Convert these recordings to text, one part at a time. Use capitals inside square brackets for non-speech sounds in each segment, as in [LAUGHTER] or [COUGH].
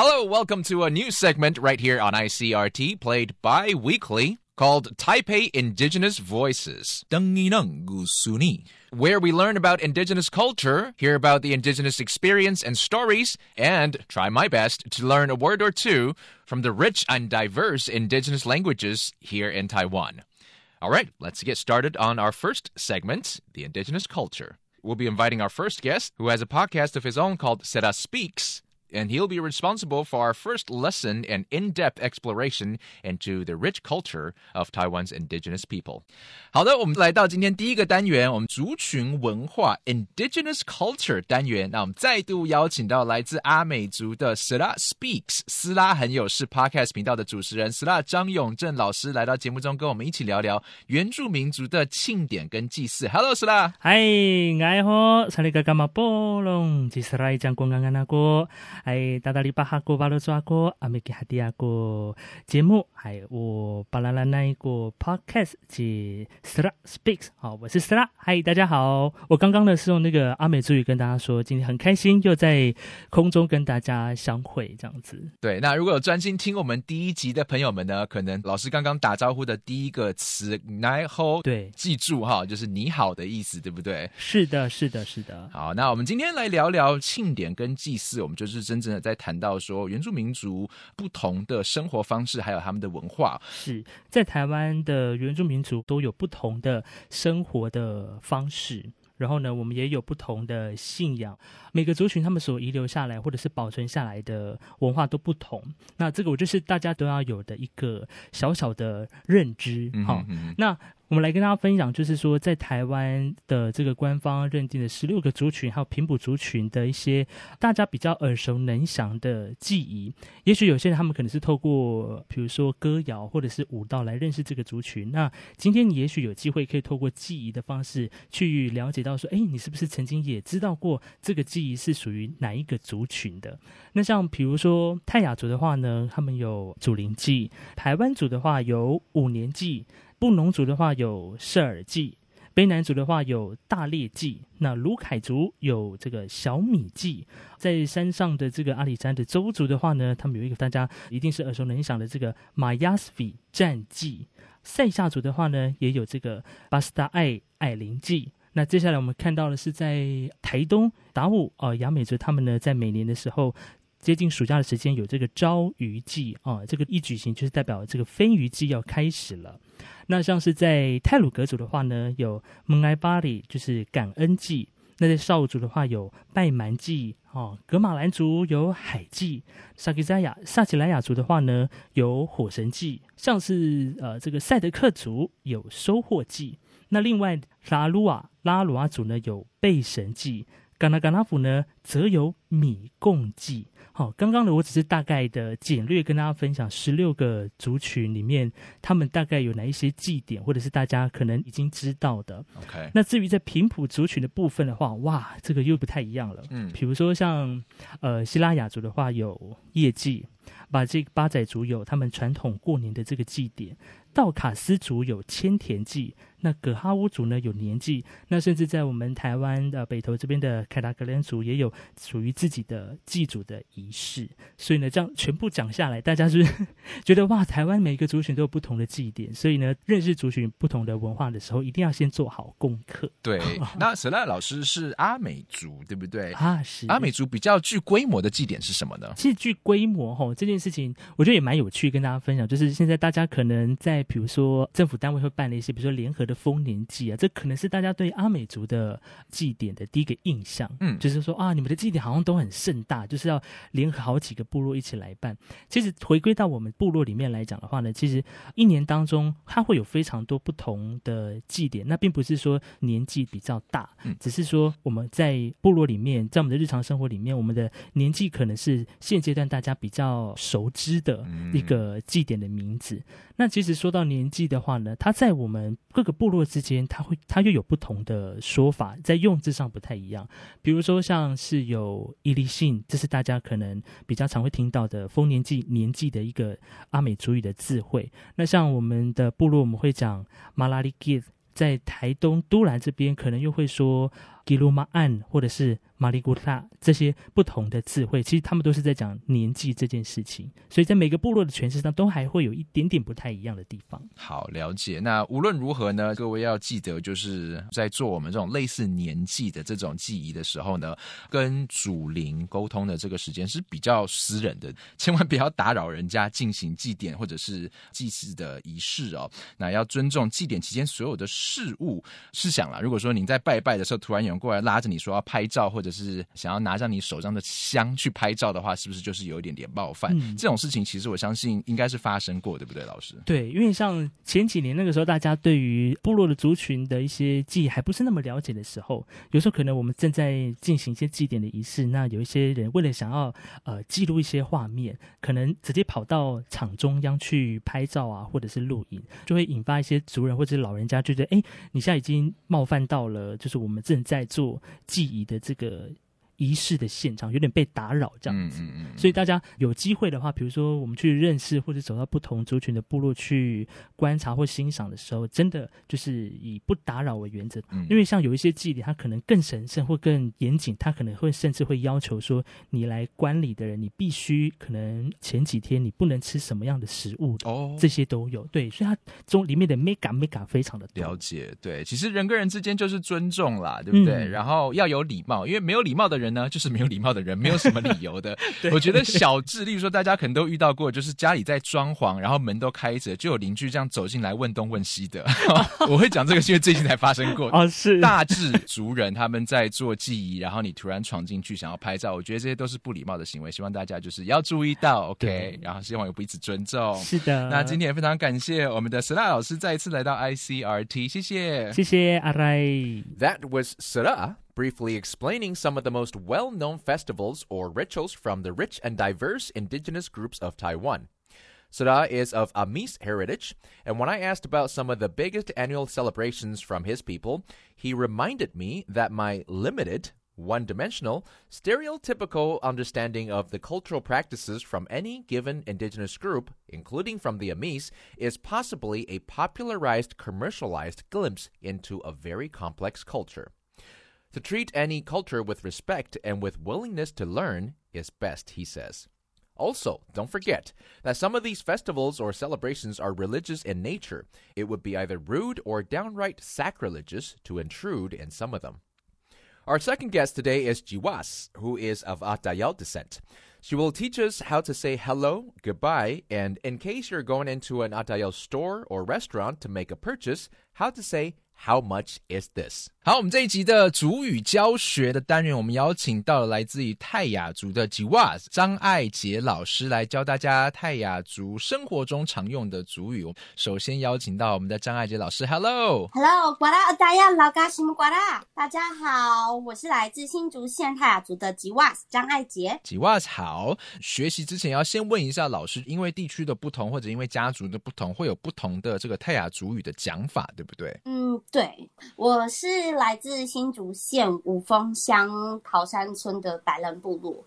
Hello, welcome to a new segment right here on ICRT, played bi weekly, called Taipei Indigenous Voices, where we learn about indigenous culture, hear about the indigenous experience and stories, and try my best to learn a word or two from the rich and diverse indigenous languages here in Taiwan. All right, let's get started on our first segment, the indigenous culture. We'll be inviting our first guest, who has a podcast of his own called Sera Speaks and he'll be responsible for our first lesson and in depth exploration into the rich culture of Taiwan's indigenous people. 好的，我们来到今天第一个单元，我们族群文化 （Indigenous Culture） 单元。那我们再度邀请到来自阿美族的 Sla Speaks 斯拉很有事 Podcast 频道的主持人 Sla 张永正老师来到节目中，跟我们一起聊聊原住民族的庆典跟祭祀。Hello，Sla。嗨，爱好，查理格干嘛波隆？吉斯拉一讲公刚刚那个。 哎，大大里巴哈古巴罗抓古阿美吉哈迪亚过节目，还有我巴拉拉那一个 podcast 及 Sra Speaks。好，我是 Sra。嗨，大家好。我刚刚呢是用那个阿美族语跟大家说，今天很开心又在空中跟大家相会，这样子。对，那如果有专心听我们第一集的朋友们呢，可能老师刚刚打招呼的第一个词 “ni ho”，对，记住哈，就是你好的意思，对不对？是的，是的，是的。好，那我们今天来聊聊庆典跟祭祀，我们就是真正的在谈到说原住民族不同的生活方式，还有他们的文化。是在台湾的原住民族都有不同的生活的方式，然后呢，我们也有不同的信仰。每个族群他们所遗留下来或者是保存下来的文化都不同。那这个我就是大家都要有的一个小小的认知。好，那。我们来跟大家分享，就是说，在台湾的这个官方认定的十六个族群，还有平埔族群的一些大家比较耳熟能详的记忆。也许有些人他们可能是透过，比如说歌谣或者是舞蹈来认识这个族群。那今天你也许有机会可以透过记忆的方式去了解到，说，哎，你是不是曾经也知道过这个记忆是属于哪一个族群的？那像比如说泰雅族的话呢，他们有祖灵祭；台湾族的话有五年祭。布农族的话有舍尔祭，卑南族的话有大猎祭，那卢凯族有这个小米祭，在山上的这个阿里山的周族的话呢，他们有一个大家一定是耳熟能详的这个马亚斯比战祭，塞夏族的话呢也有这个巴斯达艾艾林祭。那接下来我们看到的是在台东达悟呃雅美族他们呢在每年的时候。接近暑假的时间，有这个朝鱼季啊，这个一举行就是代表这个飞鱼季要开始了。那像是在泰鲁格族的话呢，有蒙埃巴里，就是感恩季；那在少族的话有拜蛮季哦，格马兰族有海季；萨吉塞亚萨奇莱雅族的话呢有火神季；像是呃这个赛德克族有收获季。那另外拉鲁瓦拉鲁瓦族呢有贝神季。冈纳冈纳府呢，则有米贡祭。好，刚刚呢，我只是大概的简略跟大家分享十六个族群里面，他们大概有哪一些祭典，或者是大家可能已经知道的。OK，那至于在平埔族群的部分的话，哇，这个又不太一样了。嗯，比如说像呃希拉雅族的话，有夜祭；把这个八仔族有他们传统过年的这个祭典；道卡斯族有千田祭。那葛哈乌族呢有年祭，那甚至在我们台湾的北投这边的凯达格兰族也有属于自己的祭祖的仪式，所以呢，这样全部讲下来，大家是 [LAUGHS] 觉得哇，台湾每一个族群都有不同的祭典，所以呢，认识族群不同的文化的时候，一定要先做好功课。对，[LAUGHS] 那沈赖老师是阿美族，对不对？啊，是阿美族比较具规模的祭典是什么呢？其实具规模哈，这件事情我觉得也蛮有趣，跟大家分享，就是现在大家可能在比如说政府单位会办的一些，比如说联合。的丰年祭啊，这可能是大家对阿美族的祭典的第一个印象。嗯，就是说啊，你们的祭典好像都很盛大，就是要联合好几个部落一起来办。其实回归到我们部落里面来讲的话呢，其实一年当中它会有非常多不同的祭典。那并不是说年纪比较大，只是说我们在部落里面，在我们的日常生活里面，我们的年纪可能是现阶段大家比较熟知的一个祭典的名字。那其实说到年纪的话呢，它在我们各个部落之间，它会它又有不同的说法，在用字上不太一样。比如说，像是有伊利信，这是大家可能比较常会听到的丰年祭年纪的一个阿美族语的智慧。那像我们的部落，我们会讲马拉里吉，在台东都兰这边，可能又会说吉鲁马案或者是马里古塔这些不同的词汇，其实他们都是在讲年纪这件事情，所以在每个部落的诠释上，都还会有一点点不太一样的地方。好，了解。那无论如何呢，各位要记得，就是在做我们这种类似年纪的这种记忆的时候呢，跟祖灵沟通的这个时间是比较私人的，千万不要打扰人家进行祭典或者是祭祀的仪式哦。那要尊重祭典期间所有的事物。试想了，如果说您在拜拜的时候，突然有人过来拉着你说要拍照，或者是想要拿上你手上的香去拍照的话，是不是就是有一点点冒犯？这种事情其实我相信应该是发生过，对不对，老师？对，因为像前几年那个时候，大家对于部落的族群的一些记忆还不是那么了解的时候，有时候可能我们正在进行一些祭典的仪式，那有一些人为了想要呃记录一些画面，可能直接跑到场中央去拍照啊，或者是录影，就会引发一些族人或者老人家觉得，哎，你现在已经冒犯到了，就是我们正在做记忆的这个。good 仪式的现场有点被打扰，这样子，所以大家有机会的话，比如说我们去认识或者走到不同族群的部落去观察或欣赏的时候，真的就是以不打扰为原则。因为像有一些祭礼，它可能更神圣或更严谨，它可能会甚至会要求说，你来观礼的人，你必须可能前几天你不能吃什么样的食物哦，这些都有。对，所以它中里面的 mega mega 非常的了解。对，其实人跟人之间就是尊重啦，对不对？然后要有礼貌，因为没有礼貌的人。呢，就是没有礼貌的人，没有什么理由的。[LAUGHS] 我觉得小智，例如说，大家可能都遇到过，就是家里在装潢，然后门都开着，就有邻居这样走进来问东问西的。[LAUGHS] 我会讲这个，是因为最近才发生过。哦，是大智族人他们在做记忆，然后你突然闯进去想要拍照，我觉得这些都是不礼貌的行为，希望大家就是要注意到，OK？然后希望有彼此尊重。是的。那今天也非常感谢我们的 Sara 老师再一次来到 ICRT，谢谢，谢谢阿来。That was Sara. Briefly explaining some of the most well known festivals or rituals from the rich and diverse indigenous groups of Taiwan. Sara is of Amis heritage, and when I asked about some of the biggest annual celebrations from his people, he reminded me that my limited, one dimensional, stereotypical understanding of the cultural practices from any given indigenous group, including from the Amis, is possibly a popularized, commercialized glimpse into a very complex culture. To treat any culture with respect and with willingness to learn is best, he says. Also, don't forget that some of these festivals or celebrations are religious in nature. It would be either rude or downright sacrilegious to intrude in some of them. Our second guest today is Jiwas, who is of Atayal descent. She will teach us how to say hello, goodbye, and in case you're going into an Atayal store or restaurant to make a purchase, how to say How much is this？好，我们这一集的主语教学的单元，我们邀请到了来自于泰雅族的吉瓦张爱杰老师来教大家泰雅族生活中常用的主语。首先邀请到我们的张爱杰老师，Hello，Hello，瓜拉大家老嘎西木瓜拉，大家好，我是来自新竹县泰雅族的吉瓦张爱杰。吉瓦好，学习之前要先问一下老师，因为地区的不同或者因为家族的不同，会有不同的这个泰雅族语的讲法，对不对？嗯。对，我是来自新竹县五峰乡桃山村的白人部落，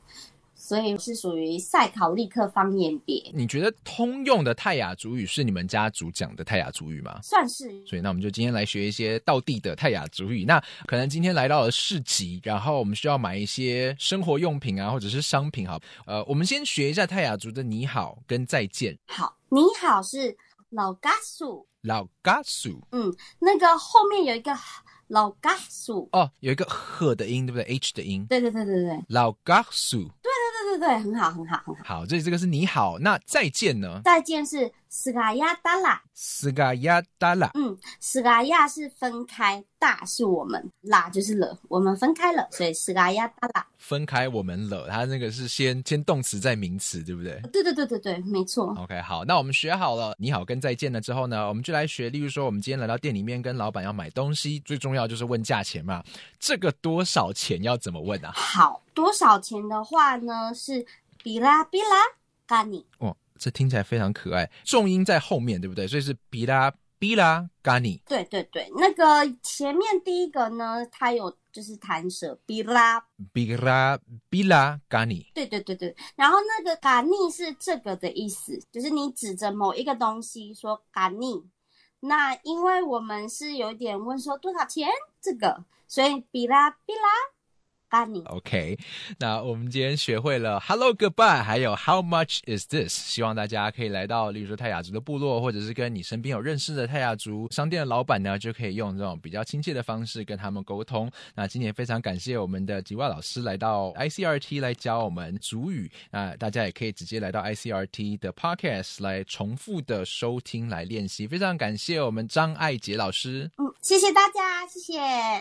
所以是属于赛考利克方言别。你觉得通用的泰雅族语是你们家族讲的泰雅族语吗？算是。所以那我们就今天来学一些道地的泰雅族语。那可能今天来到了市集，然后我们需要买一些生活用品啊，或者是商品。好，呃，我们先学一下泰雅族的你好跟再见。好，你好是老嘎苏。老嘎苏，嗯，那个后面有一个老嘎苏哦，有一个呵的音，对不对？H 的音，对对对对对，老嘎苏，对对很好很好很好。好，这里这个是你好，那再见呢？再见是斯嘎亚达拉，斯嘎亚达拉，嗯，斯嘎亚是分开，大是我们，拉就是了，我们分开了，所以斯嘎亚达拉。分开我们了，它那个是先先动词再名词，对不对？对对对对对，没错。OK，好，那我们学好了，你好跟再见了之后呢，我们就来学。例如说，我们今天来到店里面跟老板要买东西，最重要就是问价钱嘛。这个多少钱要怎么问啊？好，多少钱的话呢是比拉比拉嘎尼。哦，这听起来非常可爱，重音在后面，对不对？所以是比拉比拉嘎尼。对对对，那个前面第一个呢，它有。就是弹舌，比拉比拉比拉嘎尼。对对对对，然后那个嘎尼是这个的意思，就是你指着某一个东西说嘎尼。那因为我们是有点问说多少钱这个，所以比拉比拉。OK，那我们今天学会了 Hello Goodbye，还有 How much is this？希望大家可以来到，例如说泰雅族的部落，或者是跟你身边有认识的泰雅族商店的老板呢，就可以用这种比较亲切的方式跟他们沟通。那今天非常感谢我们的吉瓦老师来到 ICRT 来教我们族语。那大家也可以直接来到 ICRT 的 Podcast 来重复的收听来练习。非常感谢我们张爱杰老师。嗯，谢谢大家，谢谢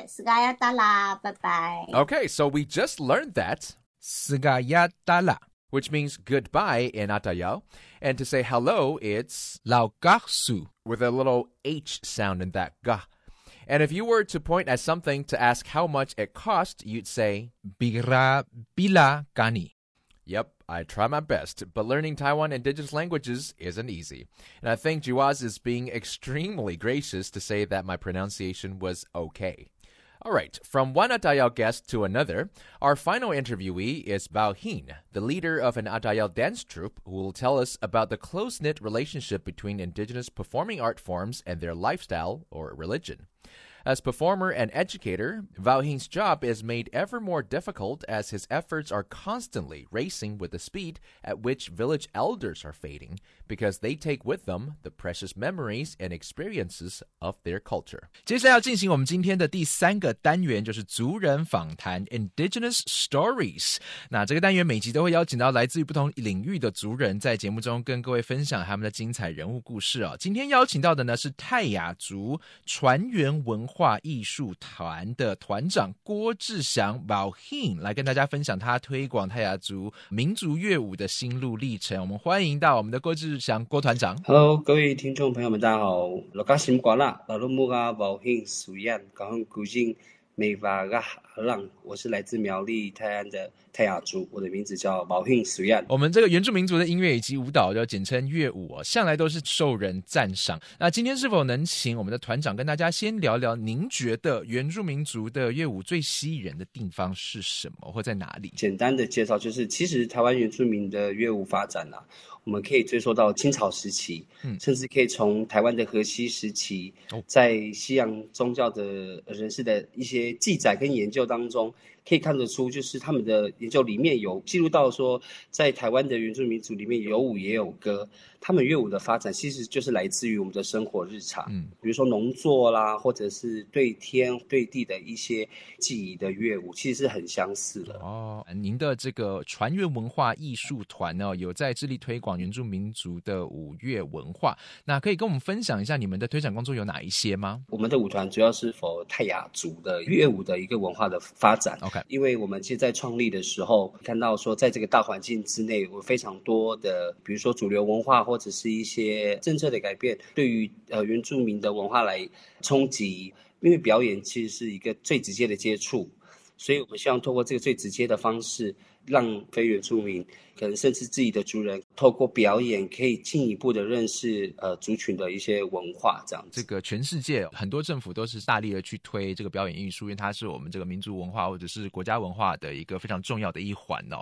，Sky 达拉，拜拜。OK。So we just learned that Sigayatala, which means goodbye in Atayal. And to say hello, it's Laugahsu with a little H sound in that ga. And if you were to point at something to ask how much it cost, you'd say Bira Bila Gani. Yep, I try my best, but learning Taiwan indigenous languages isn't easy. And I think Juaz is being extremely gracious to say that my pronunciation was okay. All right, from one Atayal guest to another, our final interviewee is Bao Hin, the leader of an Atayal dance troupe, who will tell us about the close knit relationship between indigenous performing art forms and their lifestyle or religion. As performer and educator, Vao Hing's job is made ever more difficult as his efforts are constantly racing with the speed at which village elders are fading, because they take with them the precious memories and experiences of their culture. 接下来要进行我们今天的第三个单元，就是族人访谈 （Indigenous Stories）。那这个单元每集都会邀请到来自于不同领域的族人，在节目中跟各位分享他们的精彩人物故事啊。今天邀请到的呢是泰雅族传源文 画艺术团的团长郭志祥 （Bao Hin） 来跟大家分享他推广泰雅族民族乐舞的心路历程。我们欢迎到我们的郭志祥郭团长。Hello，各位听众朋友们，大家好。老家新瓜啦，老路木啊，Bao Hin 属燕，高雄古晋。美法噶浪，我是来自苗栗泰安的泰雅族，我的名字叫毛训苏亚。我们这个原住民族的音乐以及舞蹈，就简称乐舞哦，向来都是受人赞赏。那今天是否能请我们的团长跟大家先聊聊，您觉得原住民族的乐舞最吸引人的地方是什么，或在哪里？简单的介绍就是，其实台湾原住民的乐舞发展啊。我们可以追溯到清朝时期，嗯，甚至可以从台湾的河西时期，在西洋宗教的人士的一些记载跟研究当中。可以看得出，就是他们的研究里面有记录到说，在台湾的原住民族里面有舞也有歌，他们乐舞的发展其实就是来自于我们的生活日常，嗯，比如说农作啦，或者是对天对地的一些记忆的乐舞，其实是很相似的。哦，您的这个传乐文化艺术团呢，有在致力推广原住民族的舞乐文化，那可以跟我们分享一下你们的推展工作有哪一些吗？我们的舞团主要是否泰雅族的乐舞的一个文化的发展。因为我们其实，在创立的时候看到说，在这个大环境之内，有非常多的，比如说主流文化或者是一些政策的改变，对于呃原住民的文化来冲击。因为表演其实是一个最直接的接触，所以我们希望通过这个最直接的方式，让非原住民。可能甚至自己的族人透过表演，可以进一步的认识呃族群的一些文化，这样子。这个全世界很多政府都是大力的去推这个表演艺术，因为它是我们这个民族文化或者是国家文化的一个非常重要的一环哦。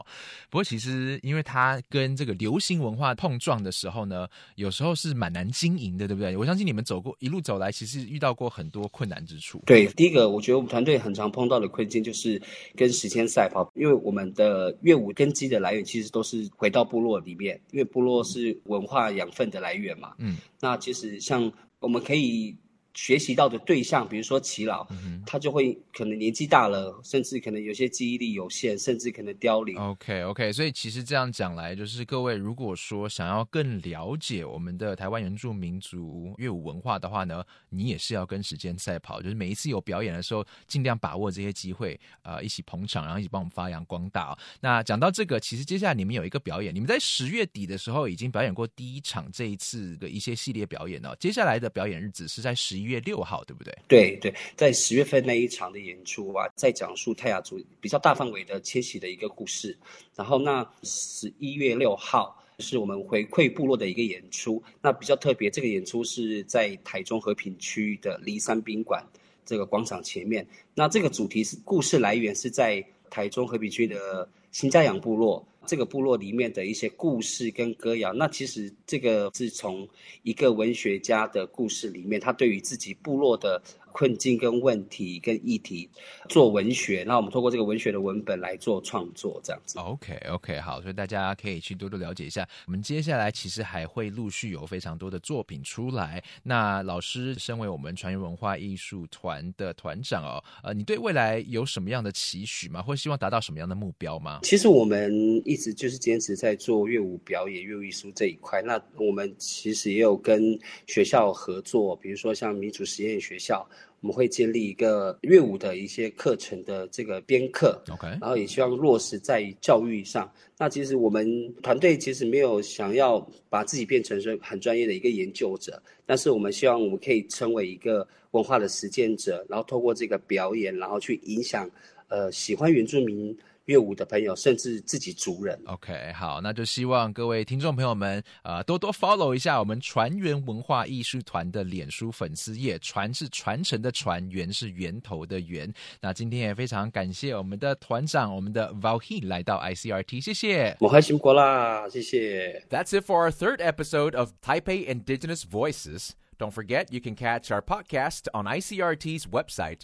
不过其实因为它跟这个流行文化碰撞的时候呢，有时候是蛮难经营的，对不对？我相信你们走过一路走来，其实遇到过很多困难之处。对，第一个我觉得我们团队很常碰到的困境就是跟时间赛跑，因为我们的乐舞根基的来源其实都是。是回到部落里面，因为部落是文化养分的来源嘛。嗯，那其实像我们可以。学习到的对象，比如说耆老，他就会可能年纪大了，甚至可能有些记忆力有限，甚至可能凋零。OK OK，所以其实这样讲来，就是各位如果说想要更了解我们的台湾原住民族乐舞文化的话呢，你也是要跟时间赛跑，就是每一次有表演的时候，尽量把握这些机会，呃，一起捧场，然后一起帮我们发扬光大。那讲到这个，其实接下来你们有一个表演，你们在十月底的时候已经表演过第一场这一次的一些系列表演了，接下来的表演日子是在十一。月六号对不对？对对，在十月份那一场的演出啊，在讲述泰雅族比较大范围的迁徙的一个故事。然后那十一月六号是我们回馈部落的一个演出。那比较特别，这个演出是在台中和平区的离山宾馆这个广场前面。那这个主题是故事来源是在台中和平区的新家养部落。这个部落里面的一些故事跟歌谣，那其实这个是从一个文学家的故事里面，他对于自己部落的。困境、跟问题、跟议题做文学。那我们通过这个文学的文本来做创作，这样子。OK OK，好，所以大家可以去多多了解一下。我们接下来其实还会陆续有非常多的作品出来。那老师身为我们传艺文化艺术团的团长哦，呃，你对未来有什么样的期许吗？或希望达到什么样的目标吗？其实我们一直就是坚持在做乐舞表演、乐舞艺术这一块。那我们其实也有跟学校合作，比如说像民主实验学校，我们会建立一个乐舞的一些课程的这个编课，OK，然后也希望落实在教育上。那其实我们团队其实没有想要把自己变成是很专业的一个研究者，但是我们希望我们可以成为一个文化的实践者，然后透过这个表演，然后去影响呃喜欢原住民。乐舞的朋友，甚至自己族人。OK，好，那就希望各位听众朋友们，呃，多多 follow 一下我们船员文化艺术团的脸书粉丝页。船是传承的船，源是源头的源。那今天也非常感谢我们的团长，我们的 Valhi 来到 ICRT，谢谢。我开心过啦，谢谢。That's it for our third episode of Taipei Indigenous Voices. Don't forget, you can catch our podcast on ICRT's website